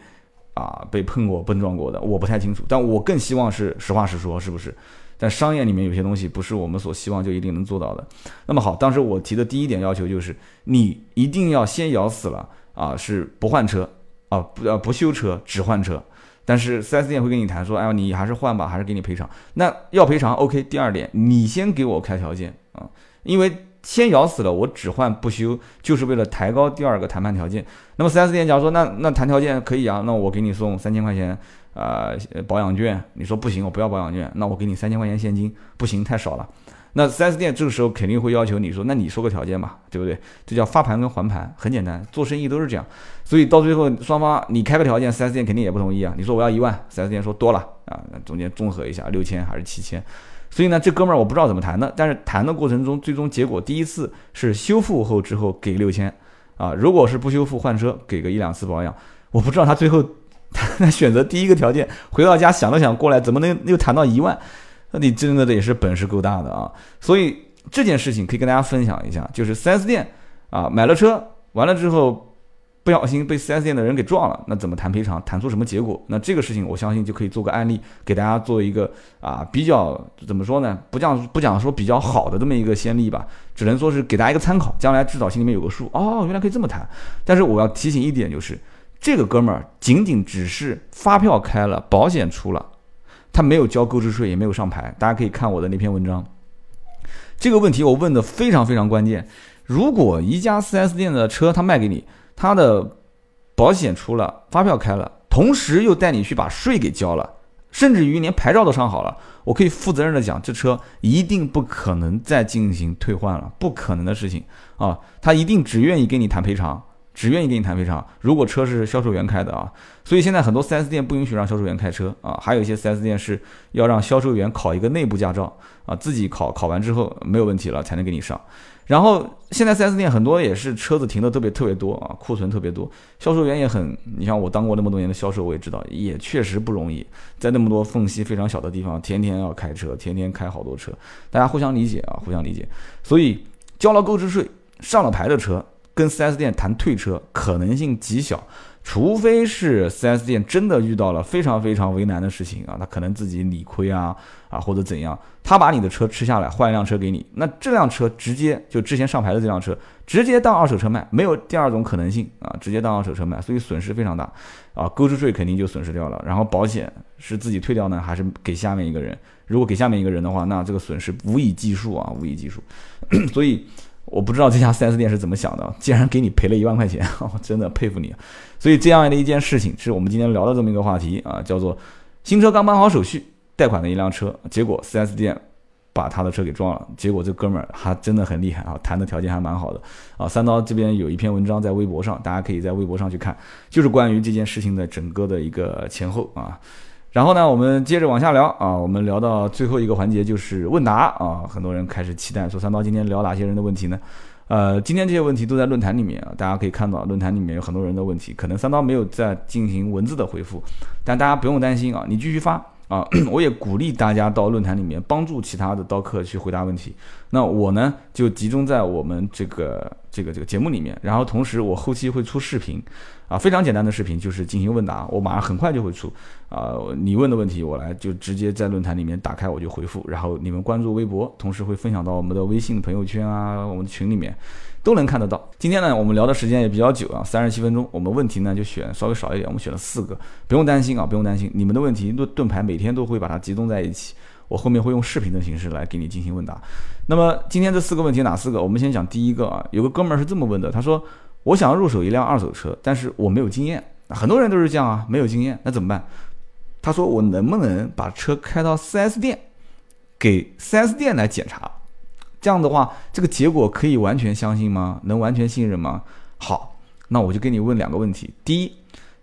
啊被碰过、碰撞过的，我不太清楚。但我更希望是实话实说，是不是？但商业里面有些东西不是我们所希望就一定能做到的。那么好，当时我提的第一点要求就是，你一定要先咬死了啊，是不换车啊，不呃不修车，只换车。但是 4S 店会跟你谈说，哎，你还是换吧，还是给你赔偿。那要赔偿，OK。第二点，你先给我开条件啊，因为先咬死了，我只换不修，就是为了抬高第二个谈判条件。那么 4S 店假如说，那那谈条件可以啊，那我给你送三千块钱啊保养券。你说不行，我不要保养券，那我给你三千块钱现金，不行，太少了。那 4S 店这个时候肯定会要求你说，那你说个条件嘛，对不对？这叫发盘跟还盘，很简单，做生意都是这样。所以到最后双方你开个条件，4S 店肯定也不同意啊。你说我要一万，4S 店说多了啊，那中间综合一下，六千还是七千。所以呢，这哥们儿我不知道怎么谈的，但是谈的过程中，最终结果第一次是修复后之后给六千啊，如果是不修复换车给个一两次保养，我不知道他最后 <laughs> 他选择第一个条件，回到家想了想过来，怎么能又谈到一万？那你真的得是本事够大的啊！所以这件事情可以跟大家分享一下，就是 4S 店啊买了车完了之后。不小心被 4S 店的人给撞了，那怎么谈赔偿？谈出什么结果？那这个事情我相信就可以做个案例，给大家做一个啊比较怎么说呢？不讲不讲说比较好的这么一个先例吧，只能说是给大家一个参考，将来至少心里面有个数。哦，原来可以这么谈。但是我要提醒一点，就是这个哥们儿仅仅只是发票开了，保险出了，他没有交购置税，也没有上牌。大家可以看我的那篇文章。这个问题我问的非常非常关键。如果一家 4S 店的车他卖给你，他的保险出了，发票开了，同时又带你去把税给交了，甚至于连牌照都上好了，我可以负责任的讲，这车一定不可能再进行退换了，不可能的事情啊！他一定只愿意跟你谈赔偿，只愿意跟你谈赔偿。如果车是销售员开的啊，所以现在很多 4S 店不允许让销售员开车啊，还有一些 4S 店是要让销售员考一个内部驾照啊，自己考考完之后没有问题了才能给你上。然后现在 4S 店很多也是车子停的特别特别多啊，库存特别多，销售员也很，你像我当过那么多年的销售，我也知道，也确实不容易，在那么多缝隙非常小的地方，天天要开车，天天开好多车，大家互相理解啊，互相理解。所以交了购置税、上了牌的车，跟 4S 店谈退车可能性极小。除非是 4S 店真的遇到了非常非常为难的事情啊，他可能自己理亏啊啊或者怎样，他把你的车吃下来换一辆车给你，那这辆车直接就之前上牌的这辆车直接当二手车卖，没有第二种可能性啊，直接当二手车卖，所以损失非常大啊，购置税肯定就损失掉了，然后保险是自己退掉呢，还是给下面一个人？如果给下面一个人的话，那这个损失无以计数啊，无以计数，<coughs> 所以。我不知道这家 <laughs> 4S 店是怎么想的，竟然给你赔了一万块钱，<laughs> 我真的佩服你。所以这样的一件事情，是我们今天聊的这么一个话题啊，叫做新车刚办好手续，贷款的一辆车，结果 4S 店把他的车给撞了，结果这哥们儿还真的很厉害啊，谈的条件还蛮好的啊。三刀这边有一篇文章在微博上，大家可以在微博上去看，就是关于这件事情的整个的一个前后啊。然后呢，我们接着往下聊啊，我们聊到最后一个环节就是问答啊，很多人开始期待说三刀今天聊哪些人的问题呢？呃，今天这些问题都在论坛里面啊，大家可以看到论坛里面有很多人的问题，可能三刀没有在进行文字的回复，但大家不用担心啊，你继续发。啊，<coughs> 我也鼓励大家到论坛里面帮助其他的刀客去回答问题。那我呢，就集中在我们这个这个这个节目里面，然后同时我后期会出视频，啊，非常简单的视频，就是进行问答，我马上很快就会出。啊，你问的问题我来就直接在论坛里面打开我就回复，然后你们关注微博，同时会分享到我们的微信朋友圈啊，我们的群里面。都能看得到。今天呢，我们聊的时间也比较久啊，三十七分钟。我们问题呢就选稍微少一点，我们选了四个，不用担心啊，不用担心。你们的问题盾盾牌每天都会把它集中在一起，我后面会用视频的形式来给你进行问答。那么今天这四个问题哪四个？我们先讲第一个啊，有个哥们儿是这么问的，他说我想要入手一辆二手车，但是我没有经验。很多人都是这样啊，没有经验，那怎么办？他说我能不能把车开到 4S 店，给 4S 店来检查？这样的话，这个结果可以完全相信吗？能完全信任吗？好，那我就给你问两个问题。第一，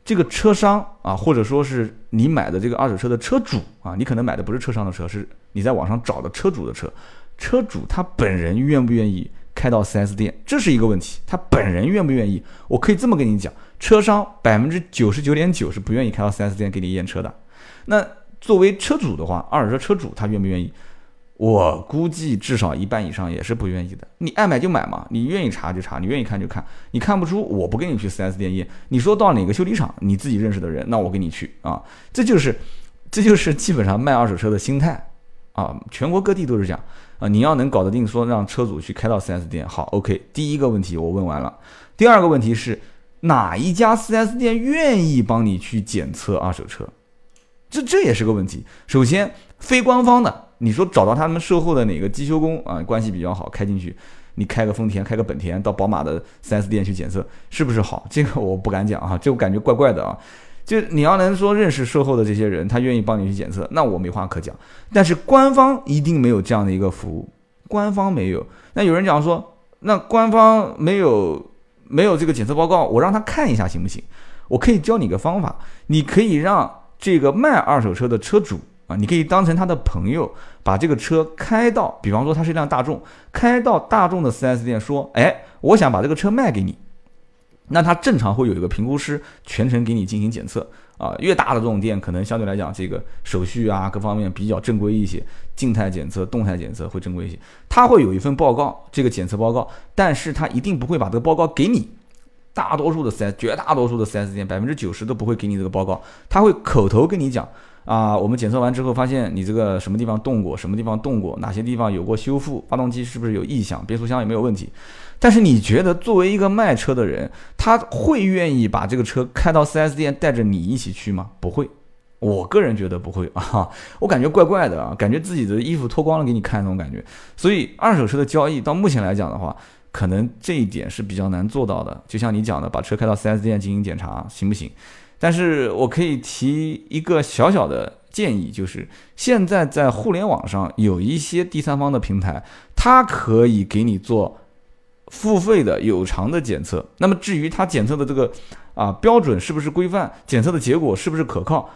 这个车商啊，或者说是你买的这个二手车的车主啊，你可能买的不是车商的车，是你在网上找的车主的车。车主他本人愿不愿意开到 4S 店？这是一个问题。他本人愿不愿意？我可以这么跟你讲，车商百分之九十九点九是不愿意开到 4S 店给你验车的。那作为车主的话，二手车车主他愿不愿意？我估计至少一半以上也是不愿意的。你爱买就买嘛，你愿意查就查，你愿意看就看。你看不出，我不跟你去 4S 店验。你说到哪个修理厂，你自己认识的人，那我跟你去啊。这就是，这就是基本上卖二手车的心态啊。全国各地都是这样啊。你要能搞得定，说让车主去开到 4S 店，好，OK。第一个问题我问完了。第二个问题是哪一家 4S 店愿意帮你去检测二手车？这这也是个问题。首先，非官方的。你说找到他们售后的哪个机修工啊，关系比较好，开进去，你开个丰田，开个本田，到宝马的 4S 店去检测，是不是好？这个我不敢讲啊，这我感觉怪怪的啊。就你要能说认识售后的这些人，他愿意帮你去检测，那我没话可讲。但是官方一定没有这样的一个服务，官方没有。那有人讲说，那官方没有没有这个检测报告，我让他看一下行不行？我可以教你个方法，你可以让这个卖二手车的车主。啊，你可以当成他的朋友，把这个车开到，比方说它是一辆大众，开到大众的 4S 店说，哎，我想把这个车卖给你。那它正常会有一个评估师全程给你进行检测啊。越大的这种店，可能相对来讲这个手续啊各方面比较正规一些，静态检测、动态检测会正规一些。他会有一份报告，这个检测报告，但是他一定不会把这个报告给你。大多数的四 S，绝大多数的四 S 店，百分之九十都不会给你这个报告，他会口头跟你讲啊，我们检测完之后发现你这个什么地方动过，什么地方动过，哪些地方有过修复，发动机是不是有异响，变速箱有没有问题。但是你觉得作为一个卖车的人，他会愿意把这个车开到 4S 店带着你一起去吗？不会，我个人觉得不会啊，我感觉怪怪的啊，感觉自己的衣服脱光了给你看那种感觉。所以二手车的交易到目前来讲的话，可能这一点是比较难做到的。就像你讲的，把车开到 4S 店进行检查行不行？但是我可以提一个小小的建议，就是现在在互联网上有一些第三方的平台，它可以给你做。付费的有偿的检测，那么至于它检测的这个啊标准是不是规范，检测的结果是不是可靠，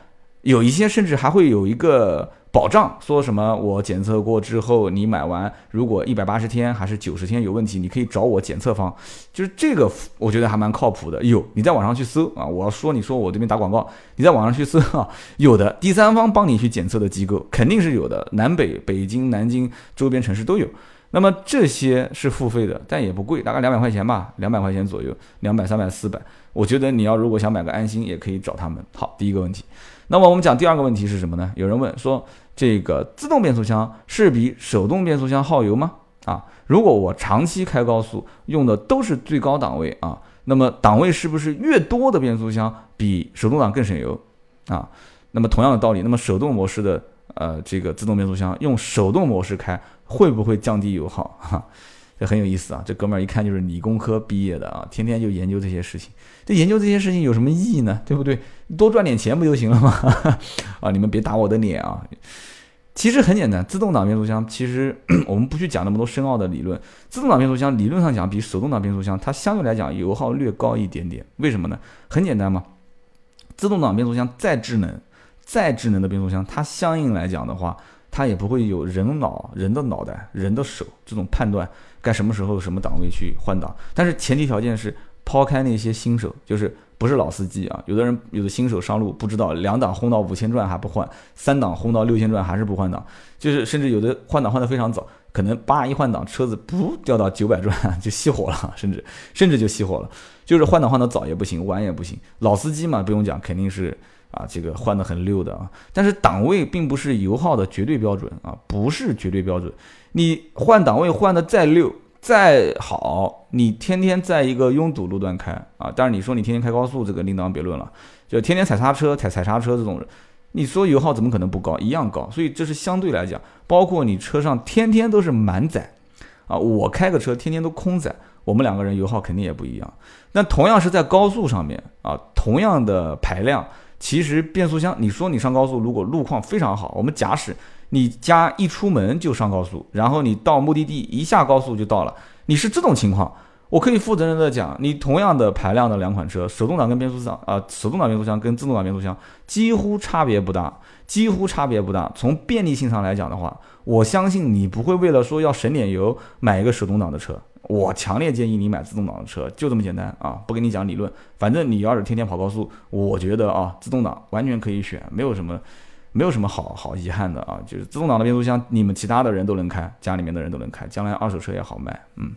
有一些甚至还会有一个保障，说什么我检测过之后，你买完如果一百八十天还是九十天有问题，你可以找我检测方，就是这个我觉得还蛮靠谱的。有你在网上去搜啊，我要说你说我这边打广告，你在网上去搜啊，有的第三方帮你去检测的机构肯定是有的，南北北京、南京周边城市都有。那么这些是付费的，但也不贵，大概两百块钱吧，两百块钱左右，两百、三百、四百。我觉得你要如果想买个安心，也可以找他们。好，第一个问题。那么我们讲第二个问题是什么呢？有人问说，这个自动变速箱是比手动变速箱耗油吗？啊，如果我长期开高速用的都是最高档位啊，那么档位是不是越多的变速箱比手动挡更省油？啊，那么同样的道理，那么手动模式的呃这个自动变速箱用手动模式开。会不会降低油耗？<laughs> 哈，这很有意思啊！这哥们儿一看就是理工科毕业的啊，天天就研究这些事情。这研究这些事情有什么意义呢？对不对？多赚点钱不就行了吗？<laughs> 啊，你们别打我的脸啊！其实很简单，自动挡变速箱其实 <clears throat> 我们不去讲那么多深奥的理论。自动挡变速箱理论上讲比手动挡变速箱它相对来讲油耗略高一点点。为什么呢？很简单嘛，自动挡变速箱再智能、再智能的变速箱，它相应来讲的话。它也不会有人脑、人的脑袋、人的手这种判断该什么时候、什么档位去换挡。但是前提条件是抛开那些新手，就是不是老司机啊。有的人有的新手上路不知道两档轰到五千转还不换，三档轰到六千转还是不换挡，就是甚至有的换挡换得非常早，可能叭一换挡车子不掉到九百转 <laughs> 就熄火了，甚至甚至就熄火了。就是换挡换得早也不行，晚也不行。老司机嘛不用讲，肯定是。啊，这个换的很溜的啊，但是档位并不是油耗的绝对标准啊，不是绝对标准。你换档位换的再溜再好，你天天在一个拥堵路段开啊，但是你说你天天开高速，这个另当别论了。就天天踩刹车、踩踩刹车这种人，你说油耗怎么可能不高？一样高。所以这是相对来讲，包括你车上天天都是满载啊，我开个车天天都空载，我们两个人油耗肯定也不一样。那同样是在高速上面啊，同样的排量。其实变速箱，你说你上高速，如果路况非常好，我们假使你家一出门就上高速，然后你到目的地一下高速就到了，你是这种情况，我可以负责任的讲，你同样的排量的两款车，手动挡跟变速箱啊，手动挡变速箱跟自动挡变速箱几乎差别不大，几乎差别不大。从便利性上来讲的话，我相信你不会为了说要省点油买一个手动挡的车。我强烈建议你买自动挡的车，就这么简单啊！不跟你讲理论，反正你要是天天跑高速，我觉得啊，自动挡完全可以选，没有什么，没有什么好好遗憾的啊。就是自动挡的变速箱，你们其他的人都能开，家里面的人都能开，将来二手车也好卖。嗯，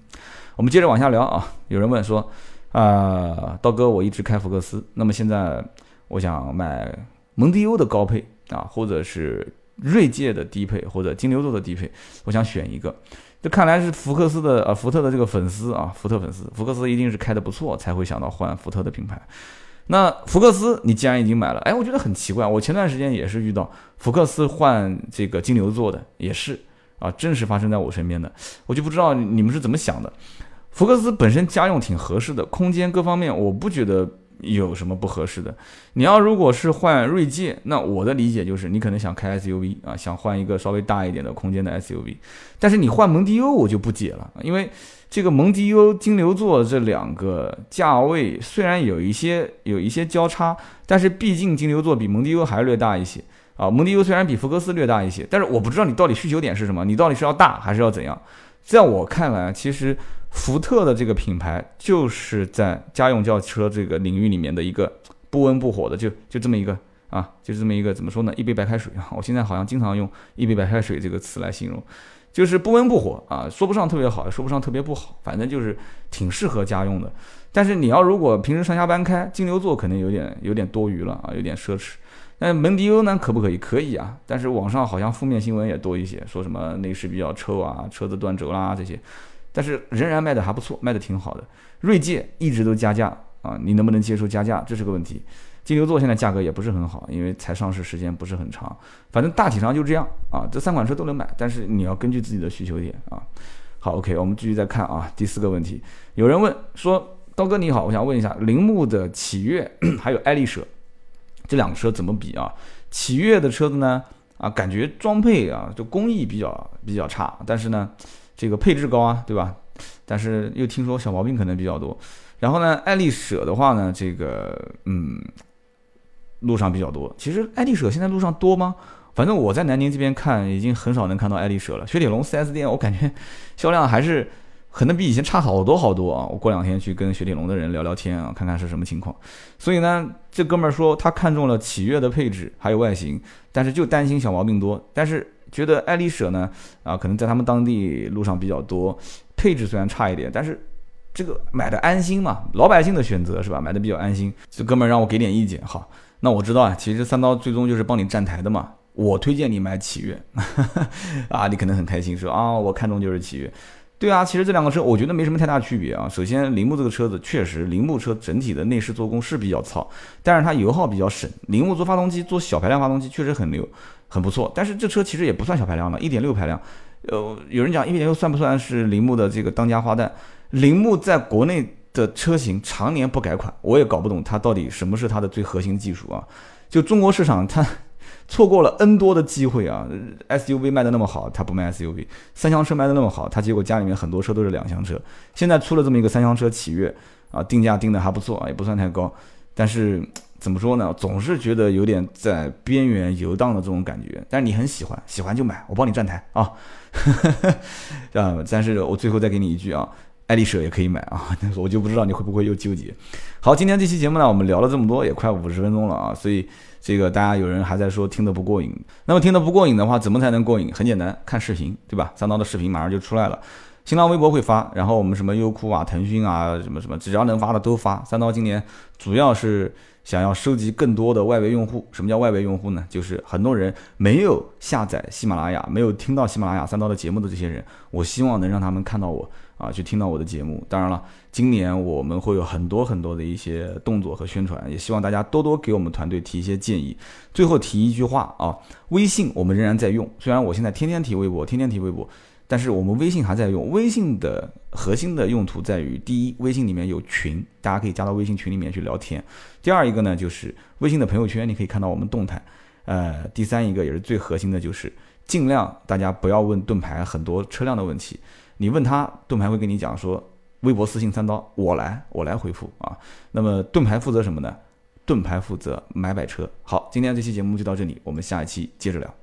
我们接着往下聊啊。有人问说，啊，刀哥，我一直开福克斯，那么现在我想买蒙迪欧的高配啊，或者是锐界的低配，或者金牛座的低配，我想选一个。这看来是福克斯的啊，福特的这个粉丝啊，福特粉丝，福克斯一定是开的不错，才会想到换福特的品牌。那福克斯你既然已经买了，哎，我觉得很奇怪，我前段时间也是遇到福克斯换这个金牛座的，也是啊，真实发生在我身边的，我就不知道你们是怎么想的。福克斯本身家用挺合适的，空间各方面我不觉得。有什么不合适的？你要如果是换锐界，那我的理解就是你可能想开 SUV 啊，想换一个稍微大一点的空间的 SUV。但是你换蒙迪欧，我就不解了，因为这个蒙迪欧、金牛座这两个价位虽然有一些有一些交叉，但是毕竟金牛座比蒙迪欧还略大一些啊。蒙迪欧虽然比福克斯略大一些，但是我不知道你到底需求点是什么，你到底是要大还是要怎样？在我看来，其实福特的这个品牌就是在家用轿车这个领域里面的一个不温不火的，就就这么一个啊，就这么一个怎么说呢？一杯白开水啊！<laughs> 我现在好像经常用“一杯白开水”这个词来形容。就是不温不火啊，说不上特别好，说不上特别不好，反正就是挺适合家用的。但是你要如果平时上下班开，金牛座肯定有点有点多余了啊，有点奢侈。那蒙迪欧呢，可不可以？可以啊。但是网上好像负面新闻也多一些，说什么内饰比较臭啊，车子断轴啦这些。但是仍然卖的还不错，卖的挺好的。锐界一直都加价啊，你能不能接受加价，这是个问题。金牛座现在价格也不是很好，因为才上市时间不是很长。反正大体上就这样啊，这三款车都能买，但是你要根据自己的需求点啊。好，OK，我们继续再看啊。第四个问题，有人问说，刀哥你好，我想问一下，铃木的启悦还有爱丽舍这两个车怎么比啊？启悦的车子呢，啊，感觉装配啊，就工艺比较比较差，但是呢，这个配置高啊，对吧？但是又听说小毛病可能比较多。然后呢，爱丽舍的话呢，这个嗯。路上比较多，其实爱丽舍现在路上多吗？反正我在南宁这边看，已经很少能看到爱丽舍了。雪铁龙 4S 店，我感觉销量还是可能比以前差好多好多啊！我过两天去跟雪铁龙的人聊聊天啊，看看是什么情况。所以呢，这哥们儿说他看中了启悦的配置还有外形，但是就担心小毛病多。但是觉得爱丽舍呢，啊，可能在他们当地路上比较多，配置虽然差一点，但是这个买的安心嘛，老百姓的选择是吧？买的比较安心。这哥们儿让我给点意见，好。那我知道啊，其实三刀最终就是帮你站台的嘛。我推荐你买启悦，<laughs> 啊，你可能很开心说啊，我看中就是启悦。对啊，其实这两个车我觉得没什么太大区别啊。首先，铃木这个车子确实，铃木车整体的内饰做工是比较糙，但是它油耗比较省。铃木做发动机做小排量发动机确实很牛，很不错。但是这车其实也不算小排量了，一点六排量。呃，有人讲一点六算不算是铃木的这个当家花旦？铃木在国内。的车型常年不改款，我也搞不懂它到底什么是它的最核心技术啊！就中国市场，它 <laughs> 错过了 N 多的机会啊！SUV 卖的那么好，它不卖 SUV；三厢车卖的那么好，它结果家里面很多车都是两厢车。现在出了这么一个三厢车启悦啊，定价定的还不错啊，也不算太高。但是怎么说呢，总是觉得有点在边缘游荡的这种感觉。但是你很喜欢，喜欢就买，我帮你站台啊！<laughs> 啊，但是我最后再给你一句啊。爱丽舍也可以买啊，<laughs> 我就不知道你会不会又纠结。好，今天这期节目呢，我们聊了这么多，也快五十分钟了啊，所以这个大家有人还在说听得不过瘾。那么听得不过瘾的话，怎么才能过瘾？很简单，看视频，对吧？三刀的视频马上就出来了，新浪微博会发，然后我们什么优酷啊、腾讯啊，什么什么，只要能发的都发。三刀今年主要是想要收集更多的外围用户。什么叫外围用户呢？就是很多人没有下载喜马拉雅、没有听到喜马拉雅三刀的节目的这些人，我希望能让他们看到我。啊，去听到我的节目。当然了，今年我们会有很多很多的一些动作和宣传，也希望大家多多给我们团队提一些建议。最后提一句话啊，微信我们仍然在用，虽然我现在天天提微博，天天提微博，但是我们微信还在用。微信的核心的用途在于，第一，微信里面有群，大家可以加到微信群里面去聊天；第二一个呢，就是微信的朋友圈，你可以看到我们动态；呃，第三一个也是最核心的，就是尽量大家不要问盾牌很多车辆的问题。你问他，盾牌会跟你讲说，微博私信三刀，我来，我来回复啊。那么盾牌负责什么呢？盾牌负责买买车。好，今天这期节目就到这里，我们下一期接着聊。